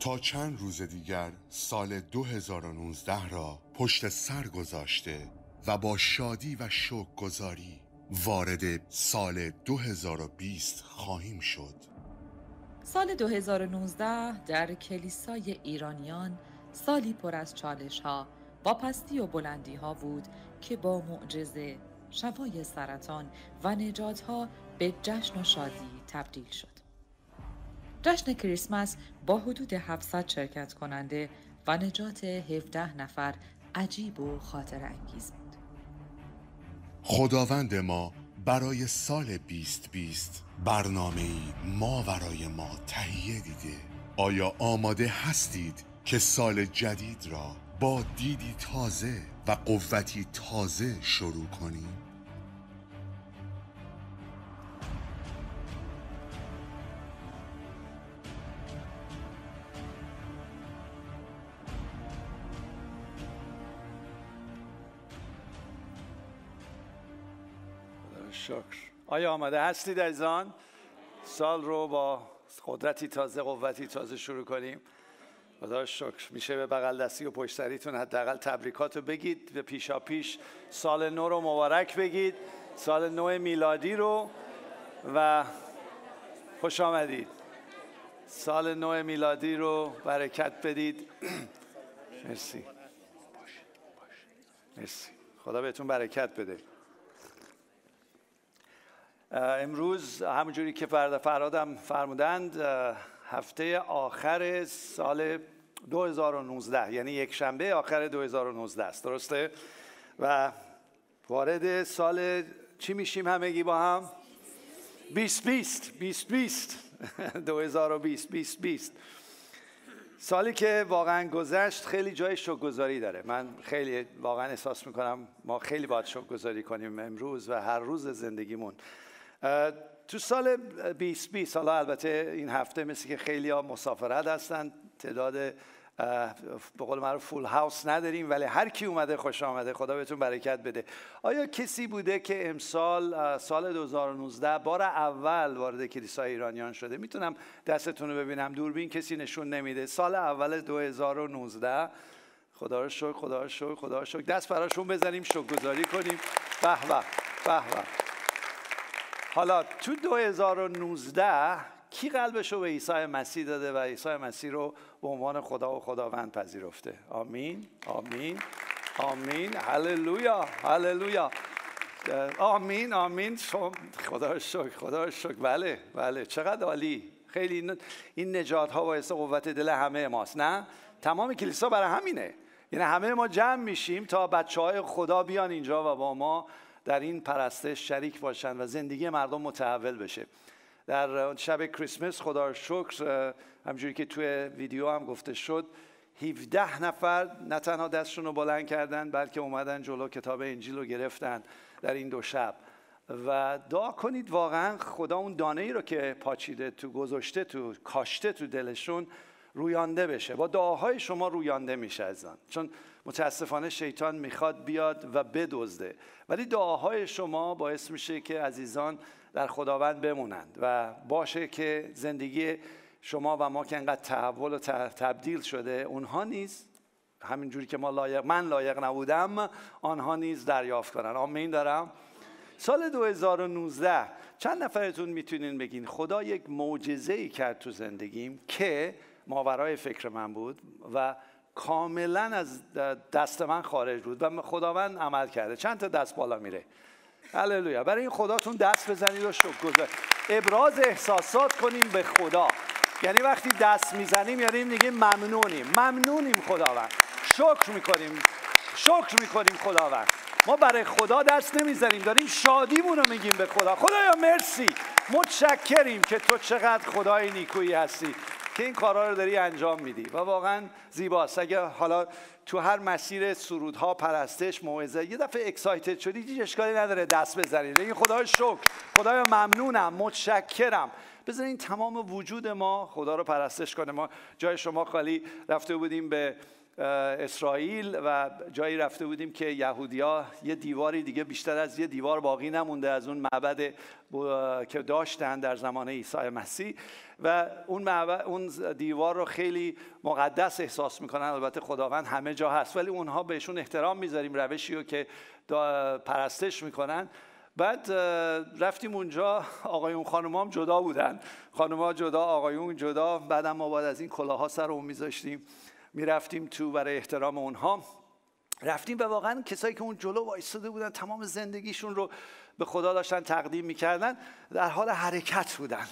تا چند روز دیگر سال 2019 را پشت سر گذاشته و با شادی و شوق گذاری وارد سال 2020 خواهیم شد سال 2019 در کلیسای ایرانیان سالی پر از چالش ها با پستی و بلندی ها بود که با معجزه شفای سرطان و نجات ها به جشن و شادی تبدیل شد. جشن کریسمس با حدود 700 شرکت کننده و نجات 17 نفر عجیب و خاطر انگیز بود. خداوند ما برای سال 2020 برنامه ای ما برای ما تهیه دیده آیا آماده هستید که سال جدید را با دیدی تازه و قوتی تازه شروع کنیم؟ شکر. آیا آماده هستید عزیزان؟ سال رو با قدرتی تازه قوتی تازه شروع کنیم. خدا شکر. میشه به بغل دستی و پشت سریتون حداقل تبریکات رو بگید. به پیشا پیش سال نو رو مبارک بگید. سال نو میلادی رو و خوش آمدید. سال نو میلادی رو برکت بدید. مرسی. مرسی. خدا بهتون برکت بده. امروز همونجوری که فرد فرادم فرمودند هفته آخر سال 2019 یعنی یک شنبه آخر 2019 است. درسته؟ و وارد سال چی میشیم همگی با هم؟ 2020 2020 2020 2020 سالی که واقعا گذشت خیلی جای شکرگزاری داره. من خیلی واقعا احساس می‌کنم ما خیلی باید شکرگزاری کنیم امروز و هر روز زندگیمون. تو سال 2020 حالا البته این هفته مثل که خیلی ها مسافرت هستن تعداد به قول معروف فول هاوس نداریم ولی هر کی اومده خوش آمده خدا بهتون برکت بده. آیا کسی بوده که امسال سال 2019 بار اول وارد کلیسای ایرانیان شده؟ می‌تونم دستتون رو ببینم. دوربین کسی نشون نمیده. سال اول 2019 خدا رو شکر خدا رو شکر خدا رو شکر. دست براشون بزنیم شکر کنیم. به به به به. حالا تو 2019 کی قلبش رو به عیسی مسیح داده و عیسی مسیح رو به عنوان خدا و خداوند پذیرفته؟ آمین. آمین. آمین. هللویا. هللویا. آمین. آمین. خدا شکر. خدا شکر. بله. بله. چقدر عالی. خیلی این نجات ها باعث قوت دل همه ماست نه؟ تمام کلیسا برای همینه. یعنی همه ما جمع میشیم تا بچه های خدا بیان اینجا و با ما در این پرستش شریک باشن و زندگی مردم متحول بشه. در شب کریسمس خدا شکر همجوری که توی ویدیو هم گفته شد 17 نفر نه تنها دستشون رو بلند کردن بلکه اومدن جلو کتاب انجیل رو گرفتن در این دو شب. و دعا کنید واقعا خدا اون دانه ای رو که پاچیده تو گذاشته تو کاشته تو دلشون رویانده بشه. با دعاهای شما رویانده میشه از چون متاسفانه شیطان می‌خواد بیاد و بدزده. ولی دعاهای شما باعث میشه که عزیزان در خداوند بمونند و باشه که زندگی شما و ما که انقدر تحول و تبدیل شده اونها نیز همینجوری که ما لایق من لایق نبودم آنها نیز دریافت کنن. آمین دارم؟ سال 2019 چند نفرتون می‌تونین بگین؟ خدا یک معجزه ای کرد تو زندگیم که ماورای فکر من بود و کاملا از دست من خارج بود و خداوند عمل کرده. چند تا دست بالا میره. هللویا. برای این خداتون دست بزنید و شکر ابراز احساسات کنیم به خدا. یعنی وقتی دست می‌زنیم یعنی میگیم ممنونیم. ممنونیم خداوند. شکر می‌کنیم. شکر می‌کنیم خداوند. ما برای خدا دست نمی‌زنیم. داریم شادیمون رو میگیم به خدا. خدایا مرسی. متشکریم که تو چقدر خدای نیکویی هستی. که این کارها رو داری انجام میدی. و واقعا زیباست. اگه حالا تو هر مسیر سرودها پرستش موعظه یه دفعه اکسایتد شدی هیچ اشکالی نداره دست بزنید این خدای شکر. خدایا ممنونم متشکرم. بذارین تمام وجود ما خدا رو پرستش کنه. ما جای شما خالی رفته بودیم به اسرائیل و جایی رفته بودیم که یهودیا یه دیواری دیگه بیشتر از یه دیوار باقی نمونده از اون معبد که داشتن در زمان عیسی مسیح. و اون, اون دیوار رو خیلی مقدس احساس می‌کنن. البته خداوند همه جا هست ولی اونها بهشون احترام می‌ذاریم روشی رو که پرستش می‌کنن. بعد رفتیم اونجا. آقایون خانومام جدا بودن. خانوما جدا آقایون جدا. بعد ما باید از این کلاها سر رو میذاشتیم. می‌رفتیم تو برای احترام اونها. رفتیم و واقعا کسایی که اون جلو وایستاده بودن تمام زندگیشون رو به خدا داشتن تقدیم می‌کردن در حال حرکت بودن.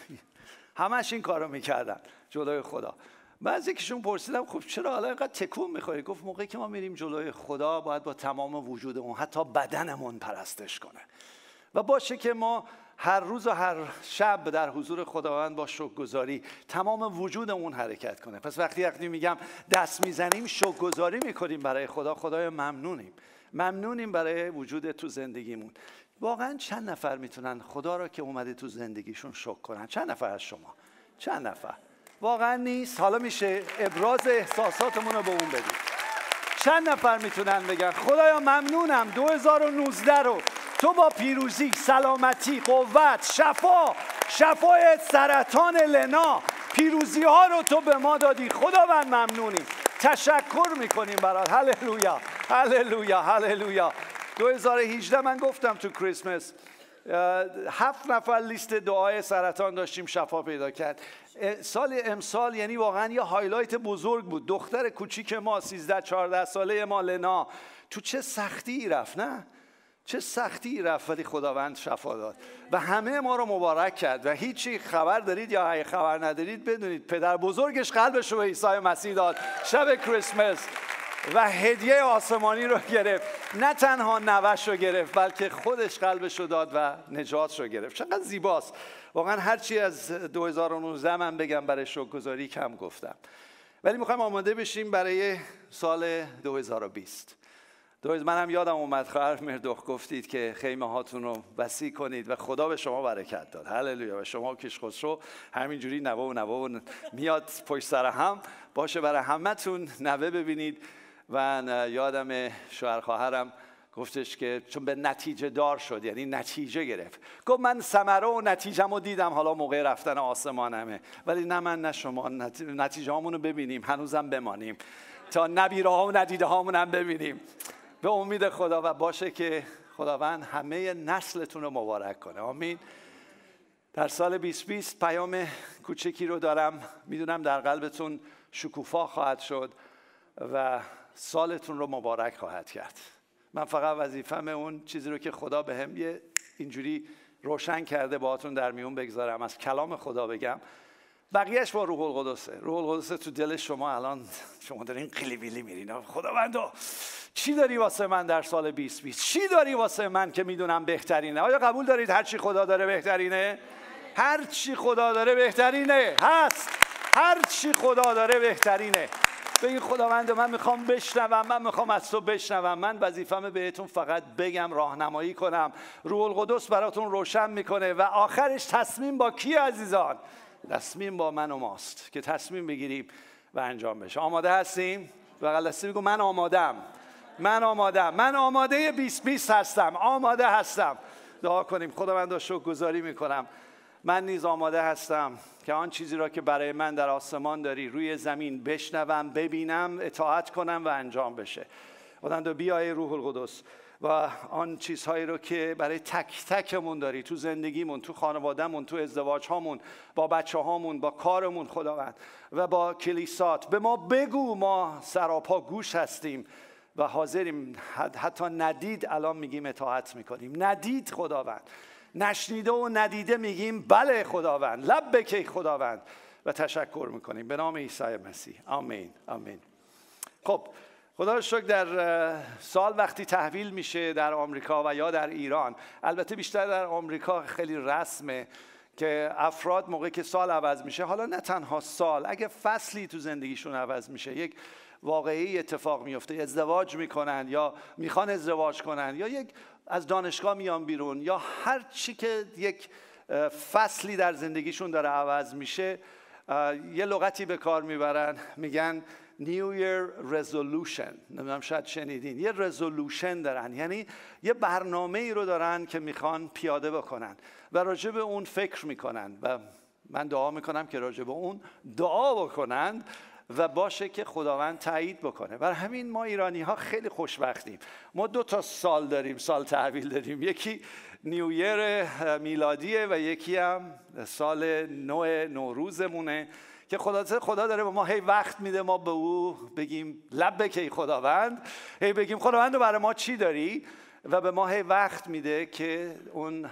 همش این کارو می‌کردن جلوی خدا. بعضی کشون پرسیدم خب چرا حالا اینقدر تکون می‌خوری؟ گفت موقعی که ما میریم جلوی خدا باید با تمام وجودمون حتی بدنمون پرستش کنه. و باشه که ما هر روز و هر شب در حضور خداوند با شکرگزاری تمام وجودمون حرکت کنه. پس وقتی وقتی میگم دست می‌زنیم شکرگزاری می‌کنیم برای خدا. خدای ممنونیم. ممنونیم برای وجود تو زندگیمون. واقعا چند نفر می‌تونن خدا را که اومده تو زندگیشون شکر کنن؟ چند نفر از شما؟ چند نفر؟ واقعا نیست. حالا میشه ابراز احساساتمون رو به اون بدیم. چند نفر می‌تونن بگن خدایا ممنونم. 2019 رو تو با پیروزی سلامتی قوت شفا شفای سرطان لنا پیروزی ها رو تو به ما دادی. خداوند ممنونیم تشکر می‌کنیم برات. هللویا. هللویا. هللویا. 2018 من گفتم تو کریسمس هفت نفر لیست دعای سرطان داشتیم شفا پیدا کرد. سال امسال یعنی واقعا یه highlight بزرگ بود. دختر کوچیک ما 13 14 ساله ما لنا. تو چه سختی رفت نه؟ چه سختی رفت ولی خداوند شفا داد. و همه ما رو مبارک کرد. و هیچی خبر دارید یا خبر ندارید بدونید پدر بزرگش قلبش رو به عیسی مسیح داد. شب کریسمس. و هدیه آسمانی رو گرفت. نه تنها نوش رو گرفت بلکه خودش قلبش رو داد و نجات رو گرفت. چقدر زیباست. واقعا هرچی از 2019 من بگم برای شکرگزاری کم گفتم. ولی می‌خوایم آماده بشیم برای سال 2020 منم یادم اومد خواهر مردخ گفتید که خیمه هاتون رو وسیع کنید و خدا به شما برکت داد. هللویا. و شما کش خسرو همینجوری نوه و نوه و میاد پشت سر هم. باشه برای همتون نوه ببینید. و یادم شوهر خواهرم گفتش که چون به نتیجه دار شد یعنی نتیجه گرفت. گفت من ثمره و نتیجه رو دیدم حالا موقع رفتن آسمانمه. ولی نه من نه شما. نتیجه رو ببینیم. هنوزم بمانیم. تا نبیره ها و ندیده هامون هم ببینیم. به امید خدا و باشه که خداوند همه نسلتون رو مبارک کنه. آمین. در سال 2020 پیام کوچکی رو دارم. می‌دونم در قلبتون شکوفا خواهد شد و سالتون رو مبارک خواهد کرد. من فقط وظیفم اون چیزی رو که خدا به هم یه اینجوری روشن کرده باهاتون در میون بگذارم. از کلام خدا بگم. بقیهش با روح القدسه. روح القدس تو دل شما الان شما دارین قلی بیلی میرین خداوندو چی داری واسه من در سال 2020 چی داری واسه من که می‌دونم بهترینه؟ آیا قبول دارید هر چی خدا داره بهترینه؟ هر چی خدا داره بهترینه. هست. هر چی خدا داره بهترینه. به این خداوند من می‌خوام بشنوم من می‌خوام از تو بشنوم. من وظیفم بهتون فقط بگم راهنمایی کنم. روح القدس براتون روشن می‌کنه. و آخرش تصمیم با کی عزیزان؟ تصمیم با من و ماست که تصمیم بگیریم و انجام بشه. آماده هستیم؟ بغل دستی بگو من آمادم. من آمادم. من آماده 2020 هستم. آماده هستم. دعا کنیم. خداوند شکر گذاری می‌کنم. من نیز آماده هستم که آن چیزی را که برای من در آسمان داری روی زمین بشنوم ببینم اطاعت کنم و انجام بشه. خداوند بیای روح القدس. و آن چیزهایی رو که برای تک تکمون داری تو زندگیمون تو خانوادهمون تو ازدواج هامون با بچه هامون با کارمون خداوند و با کلیسات. به ما بگو ما سراپا گوش هستیم و حاضریم. حتی ندید الان میگیم اطاعت می‌کنیم. ندید خداوند. نشنیده و ندیده میگیم بله خداوند. لب بکی خداوند. و تشکر می‌کنیم. به نام عیسی مسیح. آمین. آمین. خب خدا شکر در سال وقتی تحویل میشه در آمریکا و یا در ایران. البته بیشتر در آمریکا خیلی رسمه که افراد موقعی که سال عوض میشه حالا نه تنها سال اگه فصلی تو زندگیشون عوض میشه یک واقعی اتفاق میفته. ازدواج می‌کنن یا می‌خوان ازدواج کنن یا یک از دانشگاه میان بیرون یا هر چی که یک فصلی در زندگیشون داره عوض میشه یه لغتی به کار می‌برن. میگن New Year Resolution. نمی‌دونم شاید شنیدین. یه رزولوشن دارن. یعنی یه برنامه ای رو دارن که می‌خوان پیاده بکنن و راجع به اون فکر می‌کنن. و من دعا می‌کنم که راجع به اون دعا بکنن و باشه که خداوند تایید بکنه. بر همین ما ایرانی ها خیلی خوشبختیم. ما دو تا سال داریم سال تحویل داریم. یکی نیویر میلادیه و یکی هم سال نو نوروزمونه. که خدا خدا داره به ما هی وقت میده ما به او بگیم لب بکی خداوند. هی بگیم خداوند رو برای ما چی داری؟ و به ما هی وقت میده که اون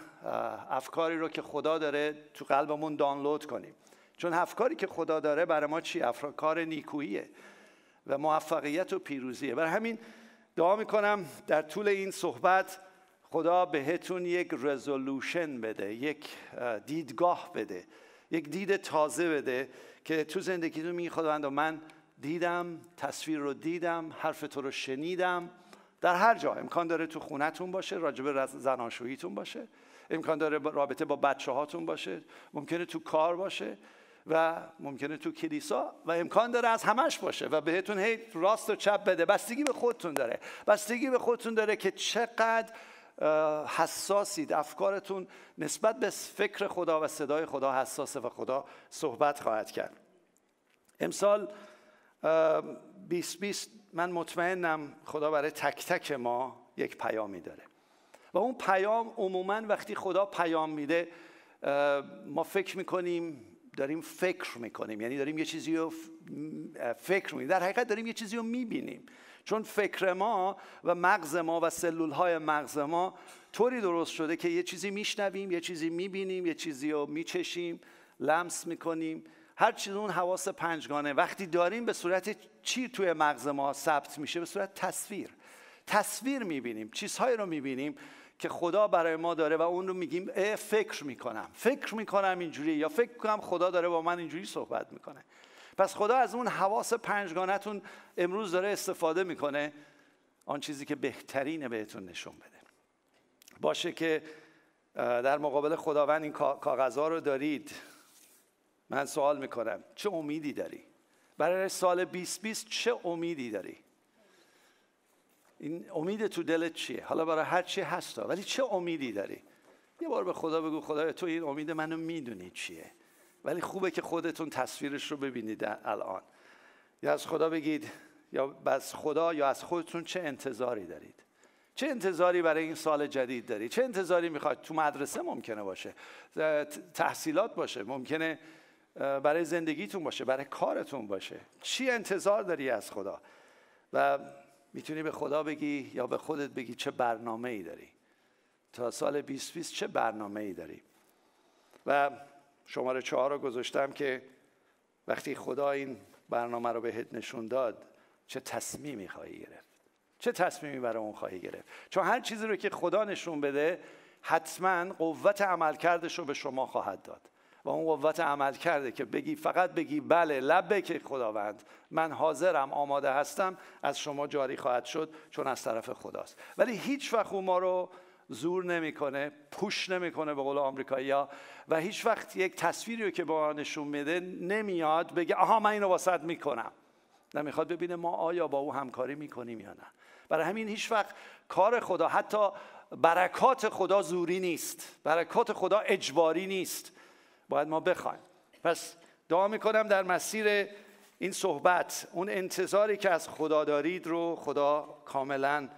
افکاری رو که خدا داره تو قلبمون دانلود کنیم. چون افکاری که خدا داره برای ما چی؟ افکار نیکوییه و موفقیت و پیروزیه. برای همین دعا می‌کنم در طول این صحبت خدا بهتون یک رزولوشن بده یک دیدگاه بده یک دید تازه بده که تو زندگیتون می خداوند من دیدم تصویر رو دیدم حرف تو رو شنیدم. در هر جا امکان داره تو خونتون باشه راجب زناشوییتون باشه. امکان داره رابطه با بچه هاتون باشه. ممکنه تو کار باشه و ممکنه تو کلیسا و امکان داره از همش باشه و بهتون هی راست و چپ بده. بستگی به خودتون داره. بستگی به خودتون داره که چقدر حساسید. افکارتون نسبت به فکر خدا و صدای خدا حساسه و خدا صحبت خواهد کرد. امسال 2020 من مطمئنم خدا برای تک تک ما یک پیامی داره. و اون پیام عموما وقتی خدا پیام میده ما فکر می‌کنیم داریم فکر می‌کنیم. یعنی داریم یه چیزی رو فکر می‌کنیم. در حقیقت داریم یه چیزی رو می‌بینیم. چون فکر ما و مغز ما و سلول های مغز ما طوری درست شده که یه چیزی میشنویم یه چیزی می‌بینیم یه چیزی رو میچشیم لمس می‌کنیم. هر چیز اون حواس پنجگانه. وقتی داریم به صورت چی توی مغز ما ثبت میشه؟ به صورت تصویر. تصویر می‌بینیم چیزهایی رو می‌بینیم که خدا برای ما داره و اون رو میگیم فکر می‌کنم. فکر می‌کنم اینجوری یا فکر کنم خدا داره با من اینجوری صحبت می‌کنه. پس خدا از اون حواس پنجگانتون امروز داره استفاده می‌کنه. آن چیزی که بهترینه بهتون نشون بده. باشه که در مقابل خداوند این کاغذها رو دارید. من سوال می‌کنم چه امیدی داری؟ برای سال 2020 چه امیدی داری؟ این امید تو دلت چیه؟ حالا برای هر چی هستا ولی چه امیدی داری؟ یه بار به خدا بگو خدا تو این امید منو می‌دونی چیه؟ ولی خوبه که خودتون تصویرش رو ببینید الان. یا از خدا بگید یا از خدا یا از خودتون چه انتظاری دارید؟ چه انتظاری برای این سال جدید دارید؟ چه انتظاری می‌خواید؟ تو مدرسه ممکنه باشه. تحصیلات باشه. ممکنه برای زندگیتون باشه برای کارتون باشه. چی انتظار داری از خدا؟ و می‌تونی به خدا بگی یا به خودت بگی چه برنامه ای داری؟ تا سال 2020 چه برنامه ای داری؟ و شماره چهار رو گذاشتم که وقتی خدا این برنامه رو بهت نشون داد چه تصمیمی خواهی گرفت؟ چه تصمیمی برای اون خواهی گرفت؟ چون هر چیزی رو که خدا نشون بده حتما قوت عملکردش رو به شما خواهد داد. و اون قوت عمل کرده که بگی فقط بگی بله لبه که خداوند من حاضرم آماده هستم از شما جاری خواهد شد چون از طرف خداست. ولی هیچ وقت ما رو زور نمی‌کنه پوش نمی‌کنه به قول آمریکایی‌ها و هیچ وقت یک تصویری رو که با نشون میده نمیاد بگه آها من اینو واسط می‌کنم. نمی‌خواد ببینه ما آیا با او همکاری می‌کنیم یا نه. برای همین هیچ وقت کار خدا حتی برکات خدا زوری نیست. برکات خدا اجباری نیست. باید ما بخوایم. پس دعا می‌کنم در مسیر این صحبت اون انتظاری که از خدا دارید رو خدا کاملا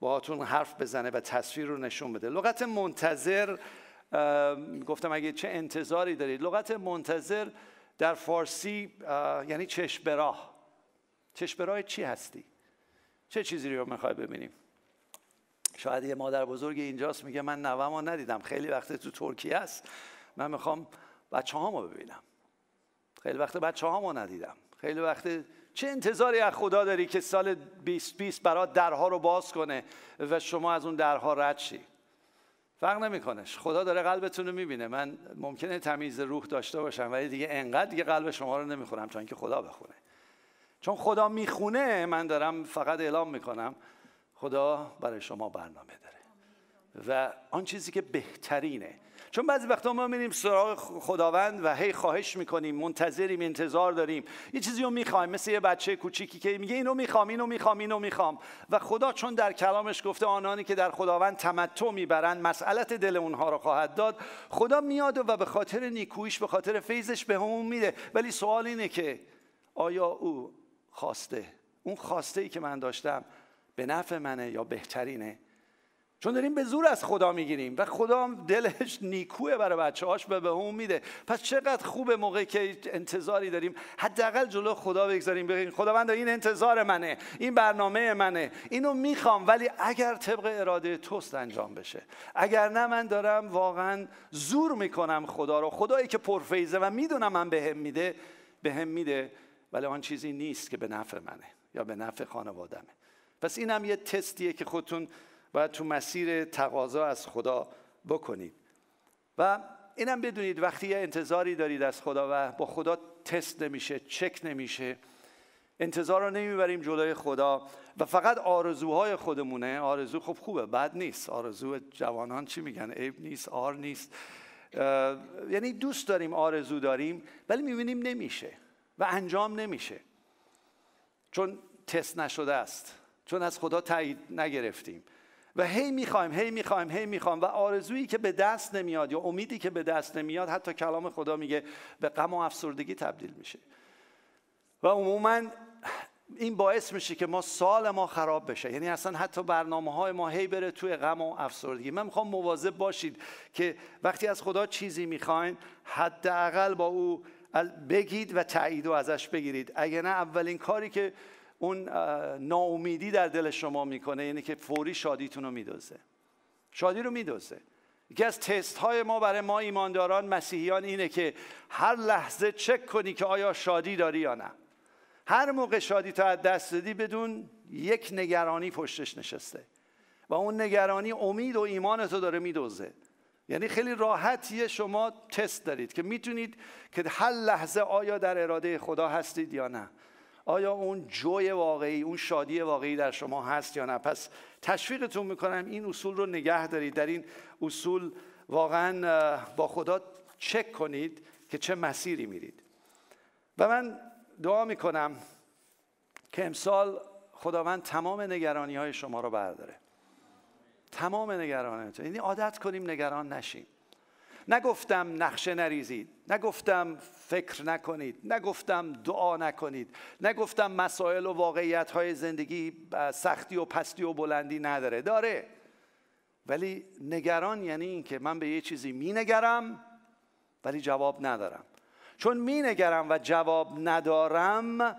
باهاتون حرف بزنه و تصویر رو نشون بده. لغت منتظر گفتم اگه چه انتظاری دارید. لغت منتظر در فارسی یعنی چشبراه چشبراه چی هستی؟ چه چیزی رو می‌خوای ببینیم؟ شاید یه مادر بزرگ اینجاست میگه من نوامو ندیدم. خیلی وقت تو ترکیه است. من می‌خوام بچه هامو ببینم. خیلی وقت بچه هامو ندیدم. خیلی وقت چه انتظاری از خدا داری که سال 2020 برات درها رو باز کنه و شما از اون درها رد شی؟ فرق نمی‌کنه خدا داره قلبتون رو می‌بینه. من ممکنه تمیز روح داشته باشم ولی دیگه انقدر دیگه قلب شما رو نمی‌خونم تا اینکه خدا بخونه. چون خدا می‌خونه من دارم فقط اعلام می‌کنم خدا برای شما برنامه داره. و آن چیزی که بهترینه چون بعضی وقتا ما میریم سراغ خداوند و هی خواهش می‌کنیم منتظریم انتظار داریم. یه چیزی رو می‌خوایم مثل یه بچه کوچیکی که میگه اینو می‌خوام اینو می‌خوام اینو می‌خوام. و خدا چون در کلامش گفته آنانی که در خداوند تمتع می‌برند مسئلت دل اونها رو خواهد داد خدا میاد و به خاطر نیکویش به خاطر فیضش به همون میده. ولی سوال اینه که آیا او خواسته؟ اون خواسته ای که من داشتم به نفع منه یا بهترینه؟ چون داریم به زور از خدا می‌گیریم و خدا هم دلش نیکوه برای بچه هاش به به اون میده. پس چقدر خوبه موقعی که انتظاری داریم. حداقل جلو خدا بگذاریم بگیم خداوند این انتظار منه این برنامه منه اینو می‌خوام. ولی اگر طبق اراده توست انجام بشه. اگر نه من دارم واقعا زور می‌کنم خدا رو. خدایی که پرفیزه و می‌دونم من بهم میده بهم میده. ولی آن چیزی نیست که به نفع منه یا به نفع خانوادمه پس اینم یه تستیه که خودتون باید تو مسیر تقاضا از خدا بکنید. و اینم بدونید وقتی یه انتظاری دارید از خدا و با خدا تست نمیشه چک نمیشه انتظار رو نمی‌بریم جلوی خدا و فقط آرزوهای خودمونه. آرزو خب خوبه بد نیست. آرزو جوانان چی میگن؟ عیب نیست آر نیست. یعنی دوست داریم آرزو داریم ولی می‌بینیم نمیشه و انجام نمیشه. چون تست نشده است. چون از خدا تایید نگرفتیم. و هی می‌خوایم هی می‌خوایم هی می‌خوایم و آرزویی که به دست نمیاد یا امیدی که به دست نمیاد حتی کلام خدا میگه به غم و افسردگی تبدیل میشه. و عموما این باعث میشه که ما سال ما خراب بشه. یعنی اصلا حتی برنامه های ما هی بره توی غم و افسردگی. من می‌خوام مواظب باشید که وقتی از خدا چیزی می‌خواین حداقل با او بگید و تایید و ازش بگیرید. اگه نه اولین کاری که اون ناامیدی در دل شما می‌کنه یعنی که فوری شادیتون رو میدوزه. شادی رو میدوزه. یکی از تست های ما برای ما ایمانداران مسیحیان اینه که هر لحظه چک کنی که آیا شادی داری یا نه. هر موقع شادی تو از دست دادی بدون یک نگرانی پشتش نشسته. و اون نگرانی امید و ایمان تو داره میدوزه. یعنی خیلی راحت شما تست دارید که می‌تونید که هر لحظه آیا در اراده خدا هستید یا نه. آیا اون جوی واقعی اون شادی واقعی در شما هست یا نه؟ پس تشویقتون می‌کنم این اصول رو نگه دارید. در این اصول واقعا با خدا چک کنید که چه مسیری میرید. و من دعا می‌کنم که امسال خداوند تمام نگرانی های شما رو برداره. تمام نگرانی یعنی عادت کنیم نگران نشیم. نگفتم نقشه نریزید نگفتم فکر نکنید نگفتم دعا نکنید نگفتم مسائل و واقعیت های زندگی سختی و پستی و بلندی نداره. داره. ولی نگران یعنی این که من به یه چیزی می نگرم ولی جواب ندارم. چون می نگرم و جواب ندارم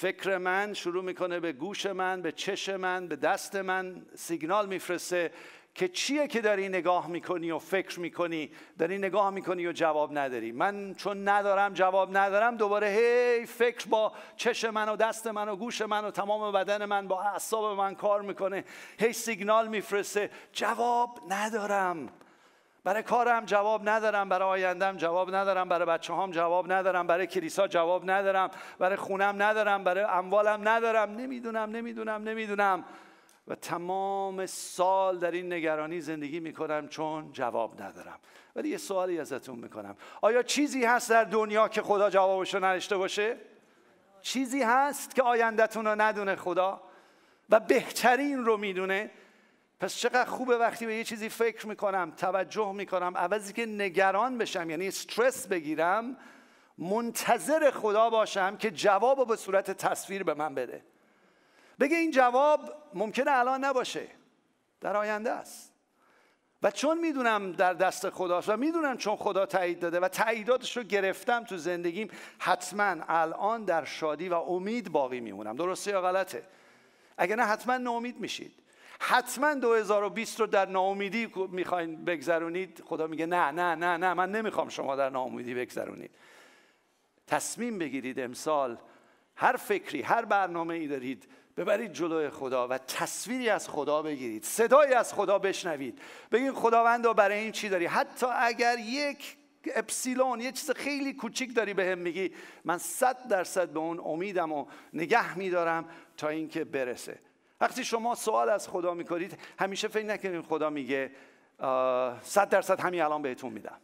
فکر من شروع می‌کنه به گوش من به چش من به دست من سیگنال میفرسته که چیه که داری نگاه می‌کنی و فکر می‌کنی داری نگاه می‌کنی و جواب نداری. من چون ندارم جواب ندارم دوباره هی فکر با چش من و دست من و گوش من و تمام بدن من با اعصاب من کار می‌کنه. هی سیگنال میفرسته. جواب ندارم. برای کارم جواب ندارم برای آیندم جواب ندارم برای بچه هم جواب ندارم برای کلیسا جواب ندارم برای خونم ندارم برای اموالم ندارم. نمی‌دونم نمی‌دونم نمی‌دونم. و تمام سال در این نگرانی زندگی می‌کنم چون جواب ندارم. ولی یه سوالی ازتون می‌کنم. آیا چیزی هست در دنیا که خدا جوابش رو نداشته باشه؟ چیزی هست که آیندهتون رو ندونه خدا؟ و بهترین رو می‌دونه؟ پس چقدر خوبه وقتی به یه چیزی فکر می‌کنم توجه می‌کنم عوضی که نگران بشم یعنی استرس بگیرم منتظر خدا باشم که جواب رو به صورت تصویر به من بده. بگه این جواب ممکنه الان نباشه در آینده است. و چون می‌دونم در دست خداست و می‌دونم چون خدا تایید داده و تاییداتش رو گرفتم تو زندگیم حتما الان در شادی و امید باقی میمونم. درسته یا غلطه؟ اگه نه حتما ناامید میشید. حتما 2020 رو در ناامیدی می‌خواین بگذرونید؟ خدا میگه نه نه نه نه من نمی‌خوام شما در ناامیدی بگذرونید. تصمیم بگیرید امسال هر فکری هر برنامه ای دارید ببرید جلوی خدا و تصویری از خدا بگیرید صدایی از خدا بشنوید. بگید خداوند برای این چی داری؟ حتی اگر یک اپسیلون یه چیز خیلی کوچیک داری به هم میگی من صد درصد به اون امیدم و نگه میدارم تا اینکه برسه. وقتی شما سوال از خدا می‌کنید همیشه فکر نکنید خدا میگه صد درصد همین الان بهتون میدم.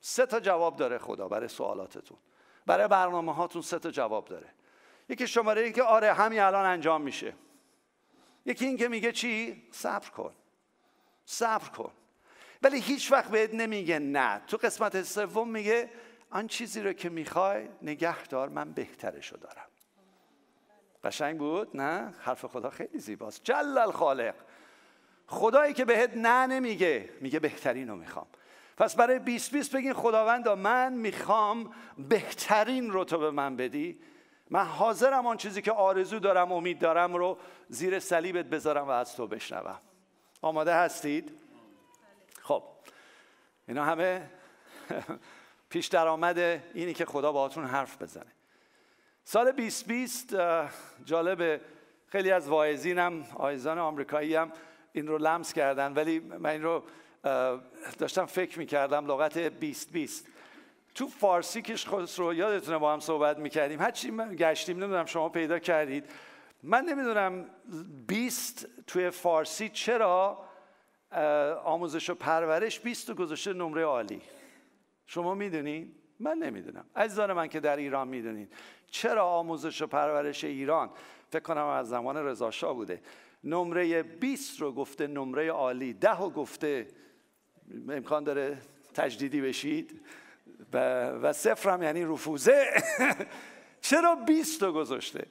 سه تا جواب داره خدا برای سوالاتتون. برای برنامه هاتون سه تا جواب داره. یکی شماره ای که آره همین الان انجام میشه. یکی این که میگه چی؟ صبر کن. صبر کن. ولی هیچ وقت بهت نمیگه نه. تو قسمت سوم میگه آن چیزی رو که می‌خوای نگه دار من بهترشو دارم. قشنگ بود؟ نه؟ حرف خدا خیلی زیباست. جل الخالق خدایی که بهت نه نمیگه میگه بهترین رو می‌خوام. پس برای 20 20 بگین خداوندا من می‌خوام بهترین رو تو به من بدی. من حاضرم آن چیزی که آرزو دارم امید دارم رو زیر صلیبت بذارم و از تو بشنوم. آماده هستید؟ خب. اینا همه پیش درآمد اینی که خدا باهاتون حرف بزنه. سال 2020 جالب خیلی از واعظینم آیزان آمریکایی هم این رو لمس کردن. ولی من این رو داشتم فکر می‌کردم لغت 2020 تو فارسی که رو یادتونه با هم صحبت می‌کردیم. هرچی گشتیم نمی‌دونم شما پیدا کردید. من نمی‌دونم 20 توی فارسی چرا آموزش و پرورش 20 گذاشته نمره عالی. شما می‌دونین؟ من نمی‌دونم. عزیزان من که در ایران می‌دونین. چرا آموزش و پرورش ایران فکر کنم از زمان رضا بوده. نمره 20 رو گفته نمره عالی. ده رو گفته امکان داره تجدیدی بشید. و, و صفر هم یعنی رفوزه. چرا 20 رو گذاشته؟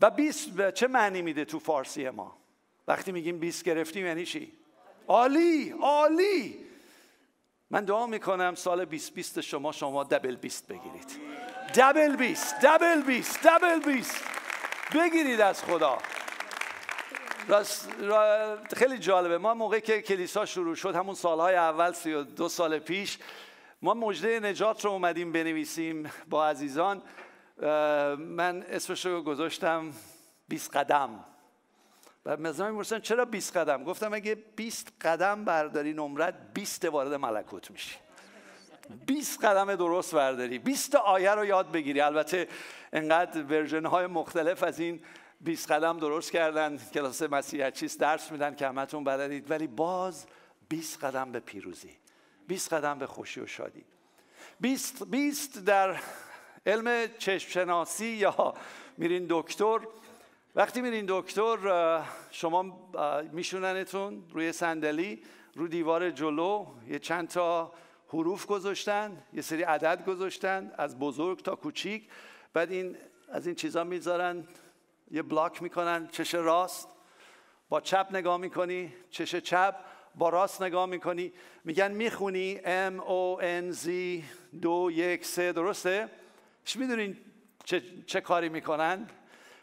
و 20 چه معنی میده تو فارسی ما؟ وقتی میگیم 20 گرفتیم یعنی چی؟ عالی عالی. من دعا می‌کنم سال 2020 شما شما دبل 20 بگیرید. دبل 20 دبل 20 دبل 20 بگیرید از خدا. راست خیلی جالبه. ما موقعی که کلیسا شروع شد همون سالهای اول سی و دو سال پیش ما مجده نجات رو اومدیم بنویسیم با عزیزان. من اسمش رو گذاشتم 20 قدم. و مزنان می‌پرسن چرا 20 قدم؟ گفتم اگه 20 قدم برداری نمرت 20 وارد ملکوت میشی. 20 قدم درست برداری. 20 آیه رو یاد بگیری. البته انقدر ورژن های مختلف از این 20 قدم درست کردن. کلاس مسیحیت درس میدن که همتون بلدید. ولی باز 20 قدم به پیروزی. 20 قدم به خوشی و شادی. 20 20 در علم چشم شناسی یا میرین دکتر. وقتی میرین دکتر شما میشوننتون روی صندلی رو دیوار جلو یه چند تا حروف گذاشتن یه سری عدد گذاشتن از بزرگ تا کوچیک. بعد این از این چیزا می‌ذارن یه بلاک می‌کنن چش راست. با چپ نگاه می‌کنی چش چپ. با راست نگاه می‌کنی میگن می‌خونی M O N Z دو یک سه درسته؟ می‌دونین چه, چه کاری می‌کنن؟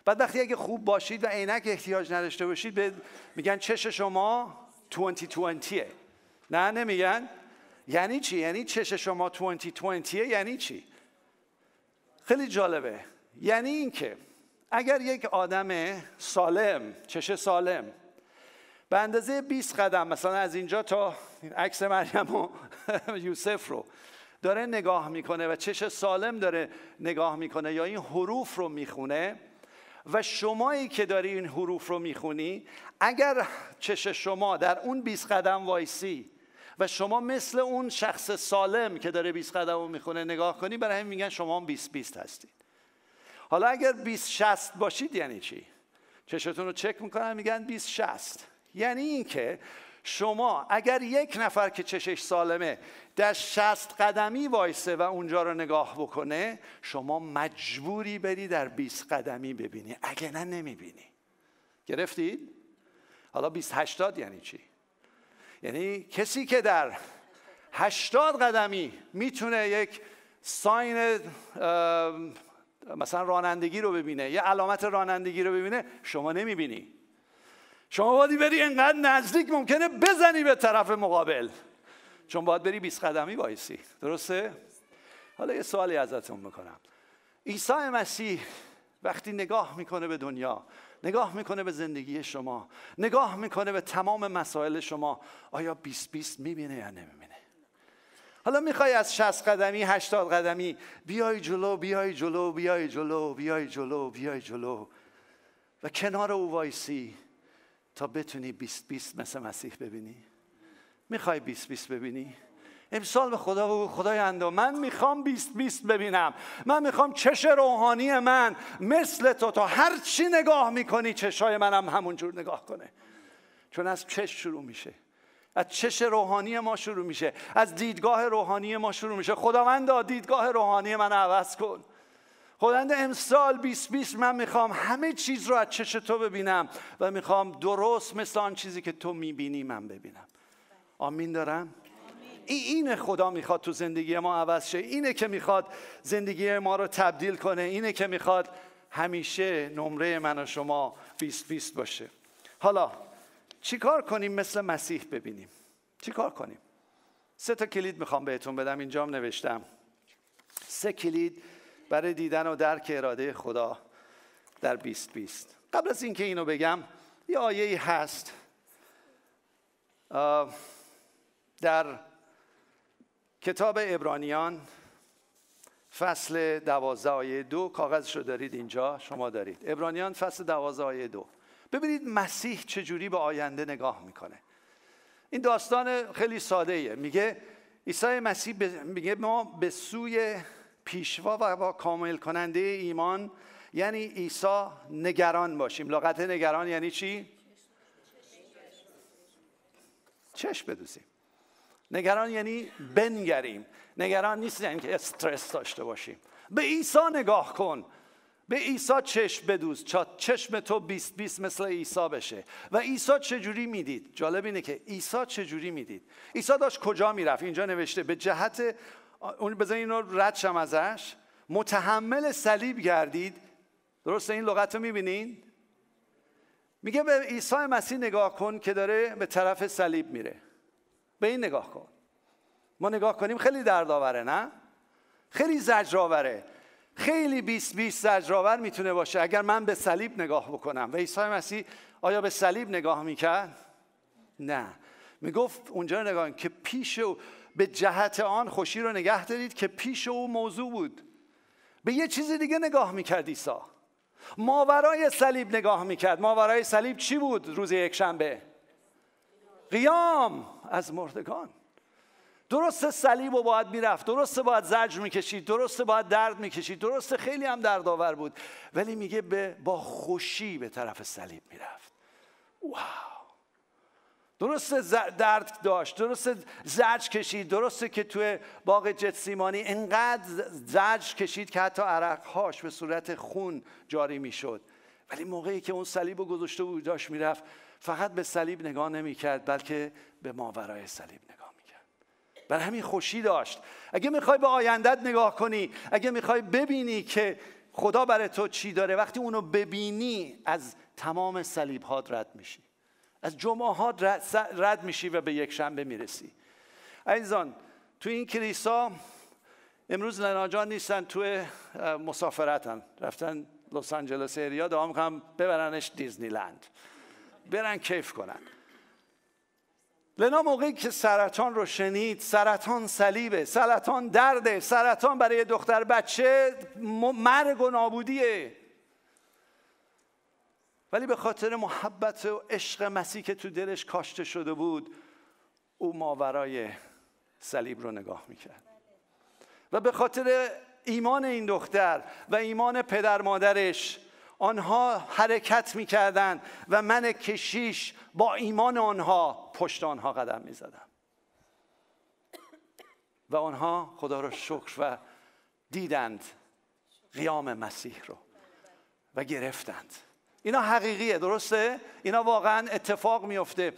بعد وقتی اگه خوب باشید و عینک احتیاج نداشته باشید میگن چش شما 2020 نه نمیگن. یعنی چی؟ یعنی چش شما 2020 یعنی چی؟ خیلی جالبه. یعنی اینکه اگر یک آدم سالم چش سالم به اندازه 20 قدم مثلا از اینجا تا عکس مریم و یوسف رو داره نگاه می‌کنه و چش سالم داره نگاه می‌کنه یا این حروف رو می‌خونه و شمایی که داری این حروف رو می‌خونی اگر چش شما در اون 20 قدم وایسی و شما مثل اون شخص سالم که داره 20 قدم می‌خونه نگاه کنی برای همین میگن شما 20 20 هستید. حالا اگر 20 60 باشید یعنی چی؟ چشتون رو چک می‌کنن میگن 20 60 یعنی اینکه شما اگر یک نفر که چشش سالمه در شست قدمی وایسه و اونجا رو نگاه بکنه شما مجبوری بری در 20 قدمی ببینی. اگه نه نمی‌بینی. گرفتید؟ حالا 20 80 یعنی چی؟ یعنی کسی که در 80 قدمی می‌تونه یک ساین مثلا رانندگی رو ببینه یه علامت رانندگی رو ببینه شما نمی‌بینی. شما باید بری انقدر نزدیک ممکنه بزنی به طرف مقابل. چون باید بری 20 قدمی وایسی. درسته؟ حالا یه سوالی ازتون می‌کنم. عیسی مسیح وقتی نگاه می‌کنه به دنیا نگاه می‌کنه به زندگی شما نگاه می‌کنه به تمام مسائل شما. آیا 20 20 می‌بینه یا نمی‌بینه؟ حالا می‌خوای از 60 قدمی 80 قدمی بیای جلو بیای جلو بیای جلو بیای جلو بیای جلو و کنار او وایسی تا بتونی بیست بیست مثل مسیح ببینی. می‌خوای بیست بیست ببینی؟ امسال به خدا بگو خدای اندو من می‌خوام بیست بیست ببینم. من می‌خوام چش روحانی من مثل تو تا هر چی نگاه می‌کنی چشای منم همونجور نگاه کنه. چون از چش شروع میشه. از چش روحانی ما شروع میشه. از دیدگاه روحانی ما شروع میشه. خداوندا دیدگاه روحانی من عوض کن. خداوند امسال 2020 من می‌خوام همه چیز رو از چش تو ببینم و می‌خوام درست مثل آن چیزی که تو می‌بینی من ببینم. آمین دارم؟ این خدا می‌خواد تو زندگی ما عوض شه. اینه که می‌خواد زندگی ما رو تبدیل کنه. اینه که می‌خواد همیشه نمره من و شما 20 20 باشه. حالا چیکار کنیم مثل مسیح ببینیم؟ چیکار کنیم؟ سه تا کلید می‌خوام بهتون بدم. اینجام نوشتم. سه کلید برای دیدن و درک اراده خدا در 2020 قبل از اینکه اینو بگم یه آیه هست در کتاب ابرانیان فصل دوازده آیه دو. کاغذش رو دارید اینجا شما دارید. ابرانیان فصل دوازده آیه دو. ببینید مسیح چجوری به آینده نگاه می‌کنه. این داستان خیلی ساده ایه میگه عیسی مسیح میگه ما به سوی پیشوا و کامل کننده ایمان یعنی عیسی نگران باشیم. لغت نگران یعنی چی؟ چشم بدوزیم. نگران یعنی بنگریم. نگران نیست یعنی که استرس داشته باشیم. به عیسی نگاه کن. به عیسی چشم بدوز. چشم تو بیست بیست مثل عیسی بشه. و عیسی چجوری می‌دید؟ جالب اینه که عیسی چجوری می‌دید؟ عیسی داشت کجا می‌رفت؟ اینجا نوشته به جهت اون بزن اینو رد شم ازش. متحمل صلیب گردید. درسته این لغت رو می‌بینین؟ میگه به عیسی مسیح نگاه کن که داره به طرف صلیب میره. به این نگاه کن. ما نگاه کنیم خیلی دردآوره نه؟ خیلی زجرآوره. خیلی بیست بیست زجرآور می‌تونه باشه. اگر من به صلیب نگاه بکنم. و عیسی مسیح آیا به صلیب نگاه می‌کرد؟ نه. می‌گفت اونجا نگاه که پیش او به جهت آن خوشی رو نگه دارید که پیش او موضوع بود. به یه چیز دیگه نگاه می‌کرد عیسی. ماورای صلیب نگاه می‌کرد. ماورای صلیب چی بود روز یک شنبه؟ قیام از مردگان. درست صلیب و باید می‌رفت درسته باید زجر می‌کشید درسته باید درد می‌کشید درسته خیلی هم دردآور بود ولی میگه به با خوشی به طرف صلیب می‌رفت. واو! درسته درد داشت درسته زرج کشید درسته که توی باغ جتسیمانی انقدر زرج کشید که حتی عرقهاش به صورت خون جاری می‌شد. ولی موقعی که اون صلیب رو گذاشته بود داشت می‌رفت فقط به صلیب نگاه نمی‌کرد بلکه به ماورای صلیب نگاه می‌کرد. بر همین خوشی داشت. اگه می‌خوای به آیندت نگاه کنی اگه می‌خوای ببینی که خدا برای تو چی داره وقتی اونو ببینی از تمام صلیب رد میشی. از جمعه رد میشی و به یک شنبه می‌رسی. عزیزان تو این کلیسا امروز لناجان نیستن توی مسافرتن. رفتن لس آنجلس ایریا دعا می‌کنم ببرنش دیزنیلند. برن کیف کنن. لنا موقعی که سرطان رو شنید سرطان صلیبه سرطان درده سرطان برای دختر بچه مرگ و نابودیه. ولی به خاطر محبت و عشق مسیح که تو دلش کاشته شده بود او ماورای صلیب رو نگاه می‌کرد. و به خاطر ایمان این دختر و ایمان پدر مادرش آنها حرکت می‌کردند و من کشیش با ایمان آنها پشت آنها قدم می‌زدم. و آنها خدا را شکر و دیدند قیام مسیح رو و گرفتند. اینا حقیقیه درسته؟ اینا واقعا اتفاق میفته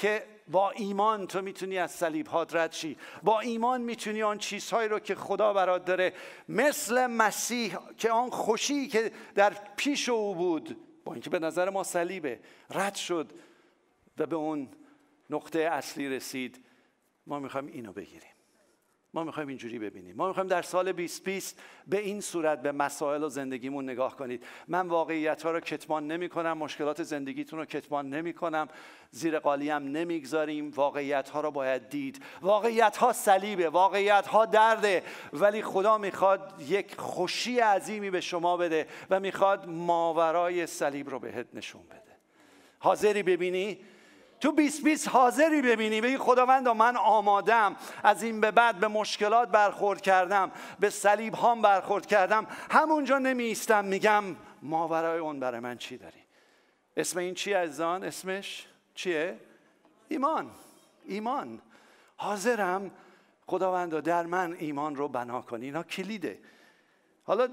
که با ایمان تو می‌تونی از صلیب ها رد شی. با ایمان می‌تونی آن چیزهایی رو که خدا برات داره مثل مسیح که آن خوشی که در پیش او بود با اینکه به نظر ما صلیبه رد شد و به اون نقطه اصلی رسید. ما می‌خوایم اینو بگیریم. ما می‌خوایم اینجوری ببینیم. ما می‌خوایم در سال 2020 به این صورت به مسائل و زندگیمون نگاه کنید. من واقعیت ها رو کتمان نمی کنم مشکلات زندگیتون رو کتمان نمی کنم زیر قالیم نمی‌گذاریم. واقعیت ها رو باید دید. واقعیت ها صلیبه واقعیت ها درده. ولی خدا می‌خواد یک خوشی عظیمی به شما بده و می‌خواد ماورای صلیب رو بهت نشون بده. حاضری ببینی؟ تو 2020 حاضری ببینی بگی خداوندا من آمادم از این به بعد به مشکلات برخورد کردم به صلیب هام برخورد کردم. همونجا نمیستم میگم ماورای اون برای من چی داری؟ اسم این چی عزیزان؟ اسمش چیه؟ ایمان. ایمان. حاضرم. خداوندا در من ایمان رو بنا کنی. اینا کلیده. حالا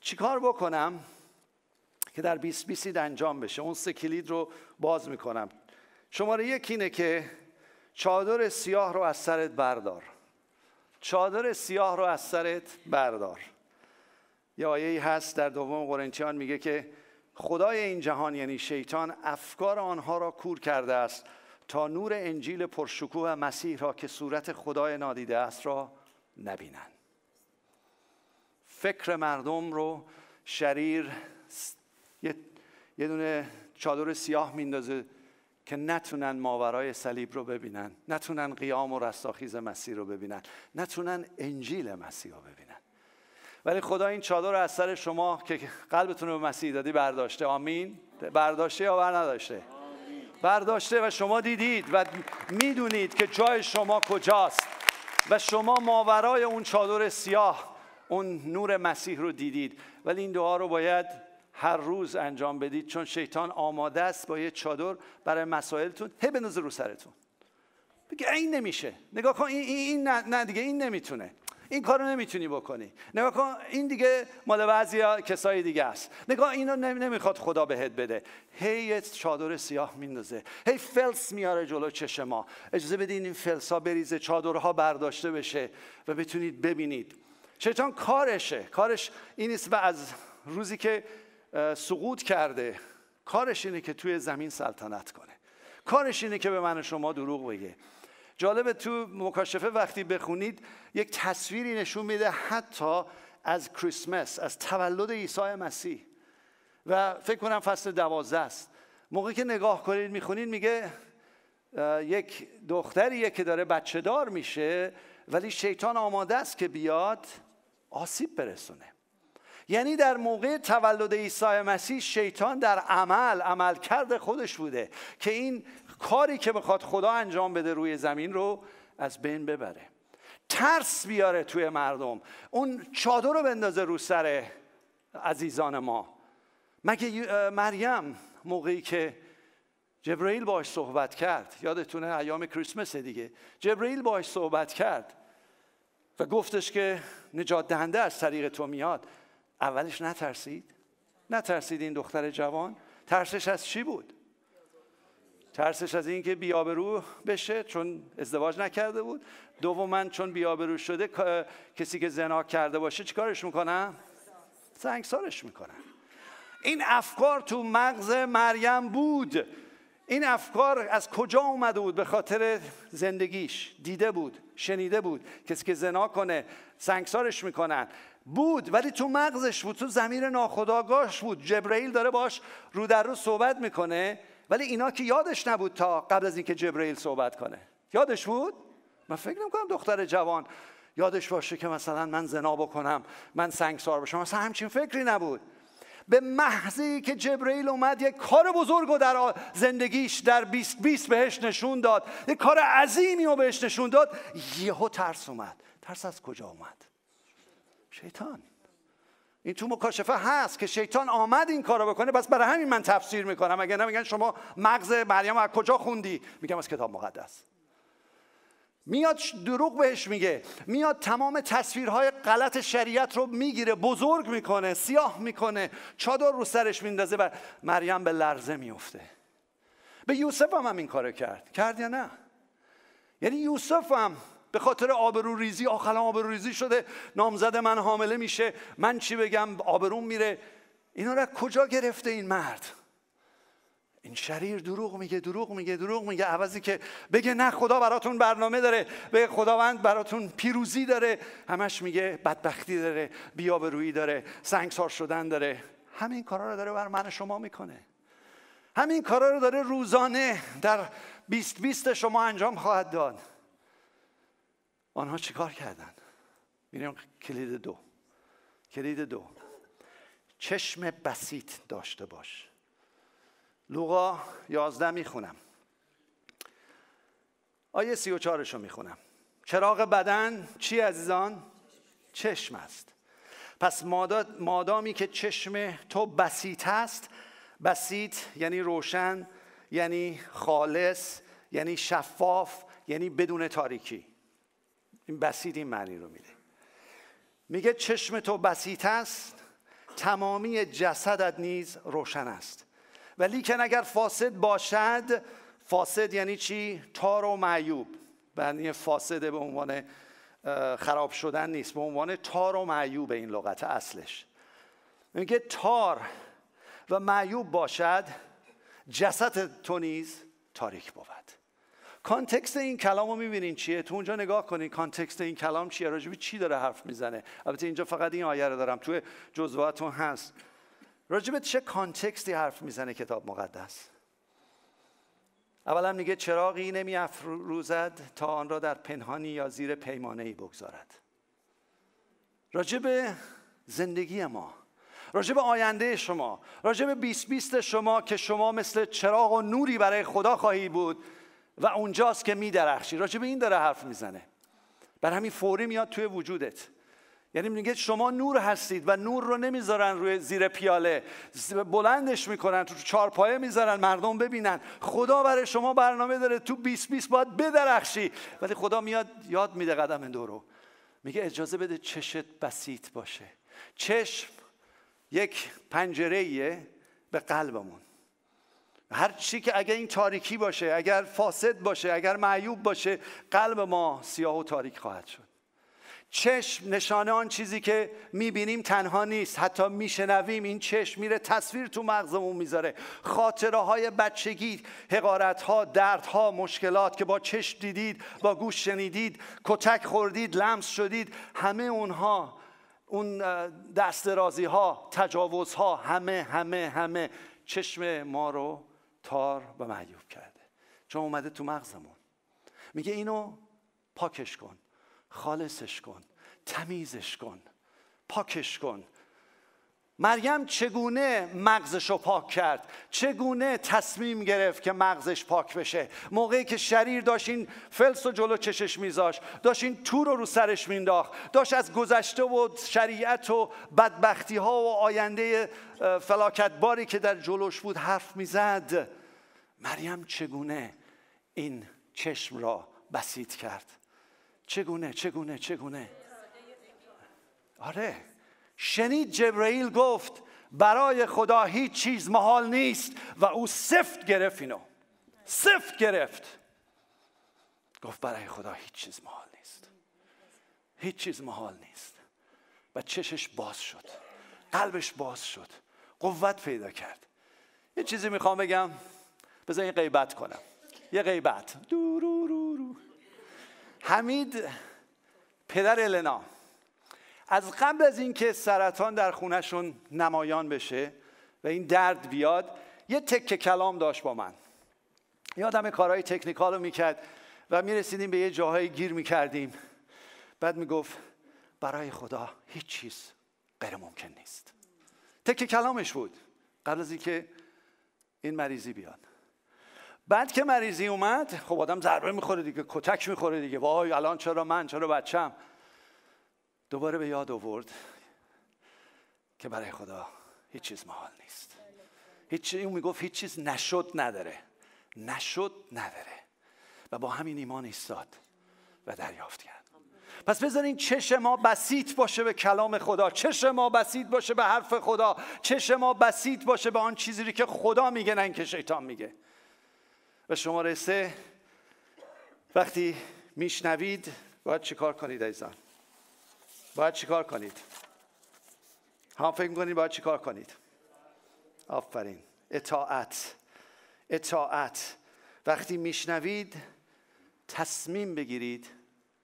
چیکار بکنم که در 2020 انجام بشه؟ اون سه کلید رو باز می‌کنم. شماره یک اینه که چادر سیاه رو از سرت بردار. چادر سیاه رو از سرت بردار. یه آیه هست در دوم قرنتیان میگه که خدای این جهان یعنی شیطان افکار آنها را کور کرده است تا نور انجیل پرشکوه و مسیح را که صورت خدای نادیده است را نبینند. فکر مردم رو شریر یه, یه دونه چادر سیاه میندازه که نتونن ماورای صلیب رو ببینن نتونن قیام و رستاخیز مسیح رو ببینن نتونن انجیل مسیح رو ببینن. ولی خدا این چادر رو از سر شما که قلبتون رو به مسیح دادی برداشته. آمین. برداشته یا بر نداشته برداشته و شما دیدید و می‌دونید که جای شما کجاست. و شما ماورای اون چادر سیاه اون نور مسیح رو دیدید. ولی این دعا رو باید هر روز انجام بدید چون شیطان آماده است با یه چادر برای مسائلتون. هی بندازه رو سرتون. بگه این نمیشه. نگاه کن این, این نه, نه دیگه این نمی‌تونه. این کارو نمی‌تونی بکنی. نگاه کن این دیگه مال بعضی کسای دیگه است. نگاه اینو نمی‌خواد خدا بهت بده. هی چادر سیاه میندازه. هی فلس میاره جلو چشم ما. اجازه بدین این فلس ها بریزه چادرها برداشته بشه و بتونید ببینید. شیطان کارشه. کارش این نیست و از روزی که سقوط کرده. کارش اینه که توی زمین سلطنت کنه. کارش اینه که به من شما دروغ بگه. جالبه تو مکاشفه وقتی بخونید یک تصویری نشون میده حتی از کریسمس از تولد عیسی مسیح. و فکر کنم فصل دوازده است. موقعی که نگاه کنید می‌خونید میگه یک دختریه که داره بچه دار میشه ولی شیطان آماده است که بیاد آسیب برسونه. یعنی در موقع تولد عیسی مسیح شیطان در عمل عملکرد خودش بوده که این کاری که می‌خواد خدا انجام بده روی زمین رو از بین ببره. ترس بیاره توی مردم. اون چادر رو بندازه رو سر عزیزان ما. مگه مریم موقعی که جبرئیل باش صحبت کرد یادتونه ایام کریسمس دیگه جبرئیل باش صحبت کرد و گفتش که نجات دهنده از طریق تو میاد. اولش نترسید؟ نترسید این دختر جوان؟ ترسش از چی بود؟ ترسش از اینکه بیابرو بشه چون ازدواج نکرده بود. دوما چون بیابرو شده کسی که زنا کرده باشه چیکارش می‌کنن سنگسارش می‌کنن این افکار تو مغز مریم بود. این افکار از کجا اومده بود؟ به خاطر زندگیش. دیده بود شنیده بود. کسی که زنا کنه سنگسارش می‌کنن. بود ولی تو مغزش بود تو زمیر ناخداگاهش بود. جبرئیل داره باش رو در رو صحبت می‌کنه ولی اینا که یادش نبود تا قبل از اینکه جبرئیل صحبت کنه. یادش بود؟ من فکر نمی‌کنم دختر جوان یادش باشه که مثلا من زنا بکنم من سنگسار باشم مثلا همچین فکری نبود. به محضی که جبرئیل اومد یک کار بزرگ و در زندگیش در 20 20 بهش نشون داد. یک کار عظیمی رو بهش نشون داد. یهو ترس اومد. ترس از کجا اومد؟ شیطان. این تو مکاشفه هست که شیطان آمد این کارو بکنه بس برای همین من تفسیر می‌کنم. اگر نمیگن شما مغز مریم از کجا خوندی؟ میگم از کتاب مقدس. میاد دروغ بهش میگه. میاد تمام تصویرهای غلط شریعت رو می‌گیره بزرگ می‌کنه سیاه می‌کنه چادر رو سرش میندازه و مریم به لرزه میفته به یوسف هم, هم این کارو کرد. کرد یا نه؟ یعنی یوسف هم به خاطر آبرو ریزی آخلا آبرو ریزی شده نامزد من حامله میشه. من چی بگم؟ آبروم میره. اینا را کجا گرفته این مرد؟ این شریر دروغ میگه دروغ میگه دروغ میگه. عوضی که بگه نه خدا براتون برنامه داره. به خداوند براتون پیروزی داره. همش میگه بدبختی داره بیابرویی داره سنگسار شدن داره. همین کارا رو داره بر من شما می‌کنه. همین کارا رو داره روزانه در بیست بیست شما انجام خواهد داد. آنها چیکار کردن؟ میریم کلید دو. کلید دو. چشم بسیط داشته باش. لوقا یازده می‌خونم. آیه سی و چارش رو می‌خونم. چراغ بدن چی عزیزان؟ چشم است. پس مادامی که چشم تو بسیط است بسیط یعنی روشن یعنی خالص یعنی شفاف یعنی بدون تاریکی. این بسیط این معنی رو میده. میگه چشم تو بسیط است تمامی جسدت نیز روشن است. ولی که اگر فاسد باشد فاسد یعنی چی؟ تار و معیوب. یعنی فاسده به عنوان خراب شدن نیست به عنوان تار و معیوب این لغت اصلش. میگه تار و معیوب باشد جسد تو نیز تاریک بود. context این کلام رو می‌بینین چیه؟ تو اونجا نگاه کنین context این کلام چیه؟ راجبی چی داره حرف می‌زنه؟ البته اینجا فقط این آیه رو دارم توی جزواتون هست. راجب چه context ی حرف می‌زنه کتاب مقدس؟ اولا میگه چراغی نمی افروزد تا آن را در پنهانی یا زیر پیمانه ای بگذارد. راجب زندگی ما راجب آینده شما راجب بیست بیست شما که شما مثل چراغ و نوری برای خدا خواهی بود و اونجاست که میدرخشی. راجب این داره حرف می‌زنه. بر همین فوری میاد توی وجودت. یعنی میگه شما نور هستید و نور رو نمی‌ذارن روی زیر پیاله. بلندش می‌کنن تو چارپایه می‌ذارن مردم ببینن. خدا برای شما برنامه داره. تو 20 20 باید بدرخشی. ولی خدا میاد یاد میده قدم دورو. میگه اجازه بده چشت بسیط باشه. چشم یک پنجره به قلبمون. هر چی که اگر این تاریکی باشه اگر فاسد باشه اگر معیوب باشه قلب ما سیاه و تاریک خواهد شد. چشم نشانه آن چیزی که می‌بینیم تنها نیست. حتی میشنویم این چشم میره تصویر تو مغزمون می‌ذاره. خاطره های بچگی حقارت ها درد ها مشکلات که با چشم دیدید با گوش شنیدید کتک خوردید لمس شدید همه اونها اون دسترازی ها تجاوز ها همه همه همه چشم ما رو تار و معیوب کرده. چون اومده تو مغزمون. میگه اینو پاکش کن خالصش کن تمیزش کن پاکش کن. مریم چگونه مغزش رو پاک کرد؟ چگونه تصمیم گرفت که مغزش پاک بشه؟ موقعی که شریر داشت این فلس و جلو چشش میذاشت داشت این تور رو رو سرش مینداخت داشت از گذشته و شریعت و بدبختی ها و آینده فلاکتباری که در جلوش بود حرف می‌زد. مریم چگونه این چشم را بسیط کرد؟ چگونه چگونه چگونه؟ آره. شنید جبرئیل گفت برای خدا هیچ چیز محال نیست و او سفت گرفت اینو. سفت گرفت. گفت برای خدا هیچ چیز محال نیست. هیچ چیز محال نیست. و چشش باز شد. قلبش باز شد. قوت پیدا کرد. یه چیزی می‌خوام بگم. بذار این غیبت کنم. یه غیبت. دو. حمید پدر النا. از قبل از اینکه سرطان در خونشون نمایان بشه و این درد بیاد یه تکه کلام داشت با من. یادم کارهای تکنیکال رو می‌کرد و می‌رسیدیم به یه جاهای گیر می‌کردیم. بعد می‌گفت برای خدا هیچ چیز غیر ممکن نیست. تکه کلامش بود. قبل از اینکه این مریضی بیاد. بعد که مریضی اومد خب آدم ضربه می‌خوره دیگه کتک می‌خوره دیگه. وای الان چرا من؟ چرا بچم دوباره به یاد آورد که برای خدا هیچ چیز محال نیست. هیچ اون می‌گفت هیچ چیز نشد نداره. نشد نداره. و با همین ایمان ایستاد و دریافت کرد. پس بذارین چش ما بسیط باشه به کلام خدا. چش ما بسیط باشه به حرف خدا. چش ما بسیط باشه به آن چیزی که خدا میگه نه اینکه شیطان میگه. و شماره سه وقتی میشنوید باید چیکار کنید ایزان باید چیکار کنید؟ هم فکر می‌کنید باید چیکار کنید؟ آفرین. اطاعت. اطاعت. وقتی میشنوید تصمیم بگیرید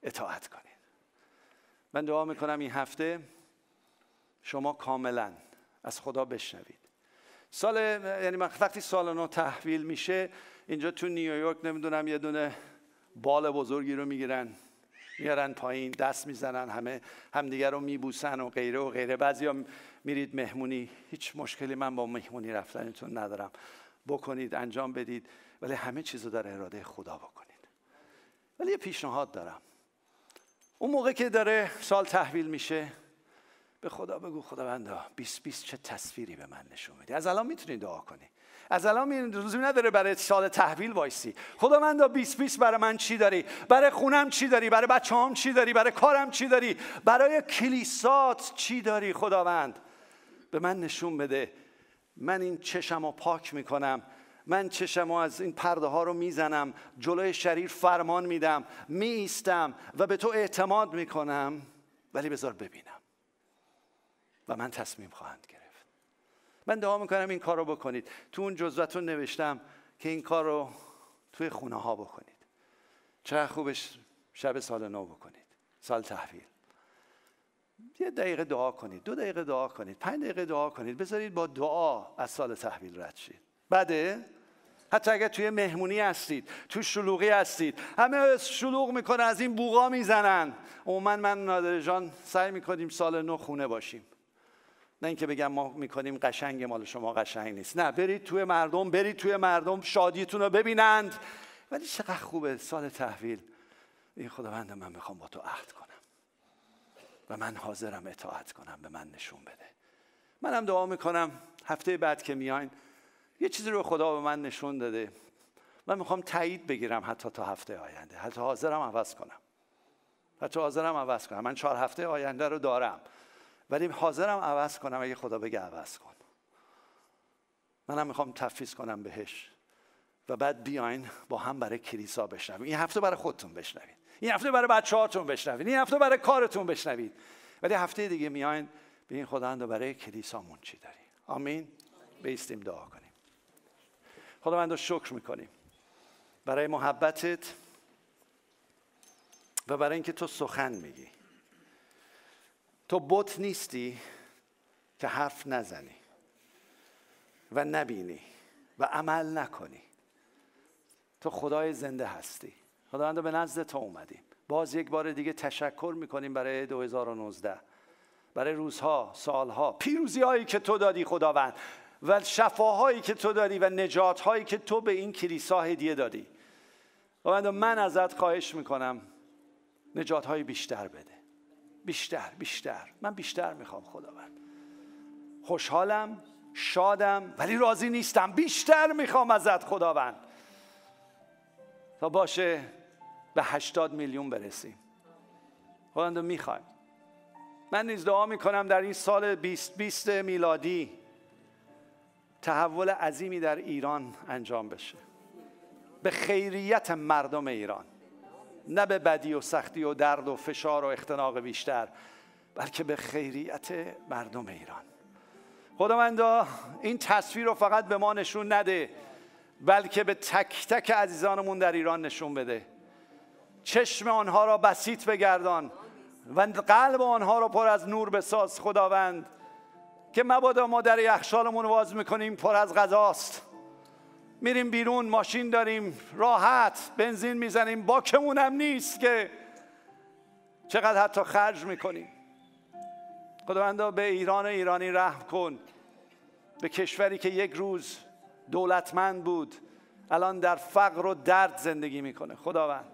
اطاعت کنید. من دعا می‌کنم این هفته شما کاملا از خدا بشنوید. سال یعنی وقتی سال نو تحویل میشه اینجا تو نیویورک نمی‌دونم یه دونه بال بزرگی رو می‌گیرن. میارن پایین دست می‌زنن همه همدیگه رو میبوسن و غیره و غیره. بعضیا میرید مهمونی هیچ مشکلی من با مهمونی رفتنتون ندارم. بکنید انجام بدید ولی همه چیزو در اراده خدا بکنید. ولی یه پیشنهاد دارم. اون موقع که داره سال تحویل میشه به خدا بگو خداوندا 20 20 چه تصویری به من نشون میدی؟ از الان می‌تونی دعا کنی. از الان می روزی نداره برای سال تحویل وایسی. خداوندا 20 20 برای من چی داری؟ برای خونم چی داری؟ برای بچه‌هام چی داری؟ برای کارم چی داری؟ برای کلیسات چی داری؟ خداوند به من نشون بده. من این چشم رو پاک می‌کنم. من چشم از این پرده ها رو می‌زنم. جلوی شریر فرمان میدم. میستم و به تو اعتماد می‌کنم. ولی بذار ببینم. و من تصمیم خواهند گرفت. من دعا می‌کنم این کار رو بکنید. تو اون جزوتون نوشتم که این کار رو توی خونه ها بکنید. چه خوبش شب سال نو بکنید. سال تحویل. یه دقیقه دعا کنید دو دقیقه دعا کنید پنج دقیقه دعا کنید. بذارید با دعا از سال تحویل رد شید. بده حتی اگر توی مهمونی هستید تو شلوغی هستید همه شلوغ می‌کنه از این بوغا می‌زنن. عموما من نادر جان سعی می‌کنیم سال نو خونه باشیم. نه اینکه بگم ما می‌کنیم قشنگ مال شما قشنگ نیست. نه برید توی مردم برید توی مردم شادیتون رو ببینند. ولی چقدر خوبه سال تحویل. این خداوند من می‌خوام با تو عهد کنم. و من حاضرم اطاعت کنم به من نشون بده. منم دعا می‌کنم. هفته بعد که میاین یه چیزی رو خدا به من نشون داده. من می‌خوام تایید بگیرم حتی تا هفته آینده. حتی حاضرم عوض کنم. حتی حاضرم عوض کنم. من چهار هفته آینده رو دارم. ولی حاضرم عوض کنم اگه خدا بگه عوض کن. منم می‌خوام تفیز کنم بهش و بعد بیاین با هم برای کلیسا بشنوید این هفته برای خودتون بشنوید. این هفته برای بچه هاتون بشنوید. این هفته برای کارتون بشنوید. ولی هفته دیگه میاین به این خداوند برای کلیسامون چی داری. آمین. بیستیم دعا کنیم. خداوند شکر می‌کنیم. برای محبتت و برای اینکه تو سخن میگی. تو بت نیستی که حرف نزنی و نبینی و عمل نکنی. تو خدای زنده هستی. خداوند به نزد تو اومدیم. باز یک بار دیگه تشکر می‌کنیم برای 2019 برای روزها سالها پیروزی هایی که تو دادی خداوند و شفاهایی که تو داری و نجات هایی که تو به این کلیسا هدیه دادی. خداوند من ازت خواهش می‌کنم نجات های بیشتر بده. بیشتر بیشتر. من بیشتر می‌خوام خداوند. خوشحالم شادم ولی راضی نیستم. بیشتر می‌خوام ازت خداوند. تا باشه به هشتاد میلیون برسیم. خداوند می‌خوایم. من نیز دعا می‌کنم در این سال 2020 میلادی تحول عظیمی در ایران انجام بشه. به خیریت مردم ایران. نه به بدی و سختی و درد و فشار و اختناق بیشتر بلکه به خیریت مردم ایران. خداوندا این تصویر رو فقط به ما نشون نده بلکه به تک تک عزیزانمون در ایران نشون بده. چشم آنها را بسیط بگردان و قلب آنها را پر از نور بساز خداوند که مبادا ما در یخشالمون واز می‌کنیم پر از غذاست. میریم بیرون ماشین داریم راحت بنزین می‌زنیم باکمون هم نیست که چقدر حتی خرج می‌کنیم. خداوندا به ایران ایرانی رحم کن. به کشوری که یک روز دولتمند بود الان در فقر و درد زندگی می‌کنه. خداوند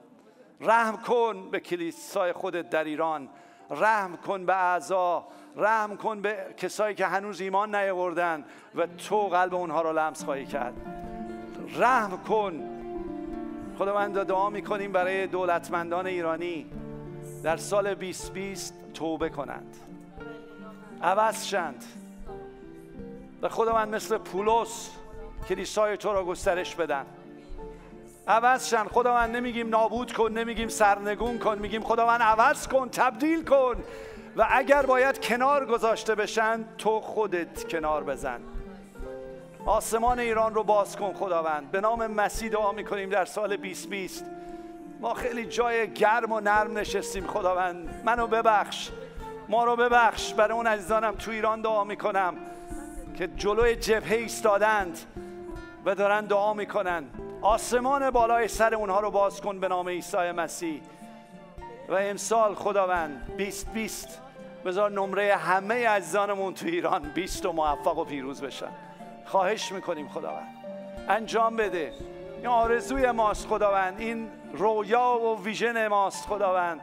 رحم کن به کلیسای خودت در ایران. رحم کن به اعضا. رحم کن به کسایی که هنوز ایمان نیاوردن و تو قلب اونها رو لمس خواهی کرد. رحم کن. خداوند دعا می‌کنیم برای دولتمندان ایرانی در سال 2020 توبه کنند. عوض شند. و خداوند مثل پولس کلیسای تو را گسترش بدن. عوض شن. خداوند نمیگیم نابود کن نمیگیم سرنگون کن میگیم خداوند عوض کن تبدیل کن. و اگر باید کنار گذاشته بشن تو خودت کنار بزن. آسمان ایران رو باز کن خداوند. به نام مسیح دعا می‌کنیم در سال 2020 ما خیلی جای گرم و نرم نشستیم خداوند. منو ببخش. ما رو ببخش. برای اون عزیزانم تو ایران دعا می‌کنم که جلوی جبهه ایستادند و دارن دعا می‌کنن. آسمان بالای سر اونها رو باز کن به نام عیسی مسیح. و امسال خداوند بیست بیست. بذار نمره همه عزیزانمون تو ایران بیست و موفق و پیروز بشن. خواهش می‌کنیم خداوند. انجام بده. این آرزوی ماست خداوند. این رویا و ویژن ماست خداوند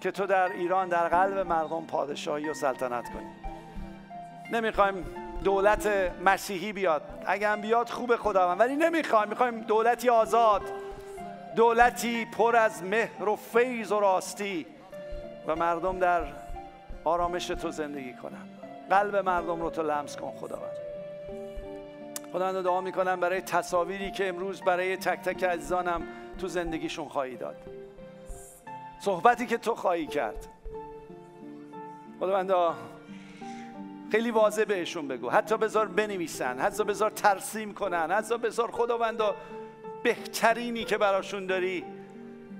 که تو در ایران در قلب مردم پادشاهی و سلطنت کنی. نمی‌خوایم دولت مسیحی بیاد. اگر بیاد خوب خداوند. ولی نمی‌خوایم. می‌خوایم دولتی آزاد. دولتی پر از مهر و فیض و راستی. و مردم در آرامش تو زندگی کنن. قلب مردم رو تو لمس کن خداوند. خداوند دعا می‌کنم برای تصاویری که امروز برای تک تک عزیزانم تو زندگیشون خواهی داد. صحبتی که تو خواهی کرد. خداوند خیلی واضح بهشون بگو. حتی بذار بنویسن حتی بذار ترسیم کنن حتی بذار خداوند بهترینی که براشون داری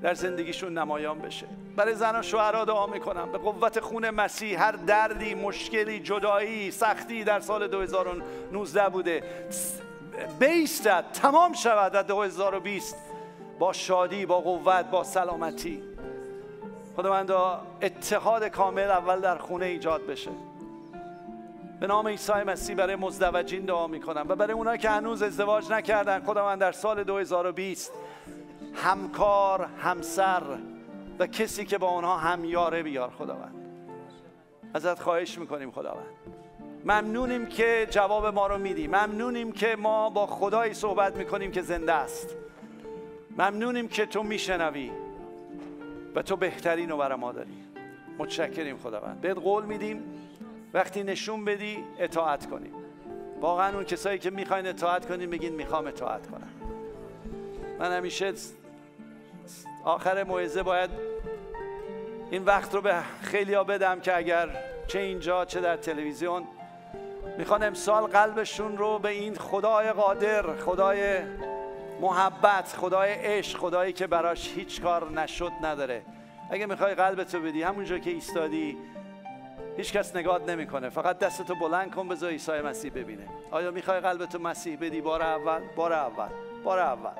در زندگیشون نمایان بشه. برای زن و شوهرها دعا می‌کنم. به قوت خون مسیح هر دردی مشکلی جدایی سختی در سال 2019 بوده. بیستد تمام شود در 2020 با شادی با قوت با سلامتی. خداوند اتحاد کامل اول در خونه ایجاد بشه. به نام عیسی مسیح برای مزدوجین دعا می‌کنم و برای اونایی که هنوز ازدواج نکردن خداوند در سال 2020 همکار همسر و کسی که با اونها همیاره بیار خداوند. ازت خواهش می‌کنیم خداوند. ممنونیم که جواب ما رو میدی. ممنونیم که ما با خدایی صحبت می‌کنیم که زنده است. ممنونیم که تو میشنوی و تو بهترین رو برای ما داری. متشکریم خداوند. بهت قول میدیم. وقتی نشون بدی اطاعت کنیم. واقعا اون کسایی که می‌خواین اطاعت کنیم بگین می‌خوام اطاعت کنم. من همیشه آخر موعظه باید این وقت رو به خیلی ها بدم که اگر چه اینجا چه در تلویزیون می‌خوان امسال قلبشون رو به این خدای قادر خدای محبت خدای عشق خدایی که براش هیچ کار نشد نداره. اگه می‌خوای قلبتو بدی همونجا که ایستادی هیچ کس نگات نمی‌کنه. فقط دستتو بلند کن بذار عیسی مسیح ببینه. آیا می‌خوای قلبتو مسیح بدی؟ بار اول بار اول بار اول.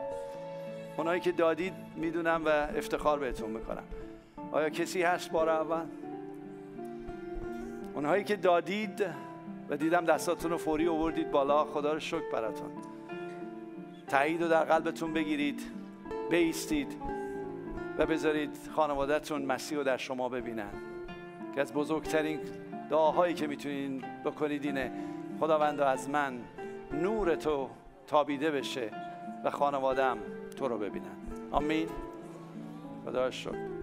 اونایی که دادید می‌دونم و افتخار بهتون می‌کنم. آیا کسی هست بار اول؟ اونهایی که دادید و دیدم دستاتون رو فوری آوردید بالا خدا رو شکر براتون. تایید رو در قلبتون بگیرید بیستید و بذارید خانوادهتون مسیح رو در شما ببینن. که از بزرگترین دعاهایی که می‌تونین بکنید اینه خداوند از من نور تو تابیده بشه. و خانوادم تو رو ببینن. آمین. خدا شکر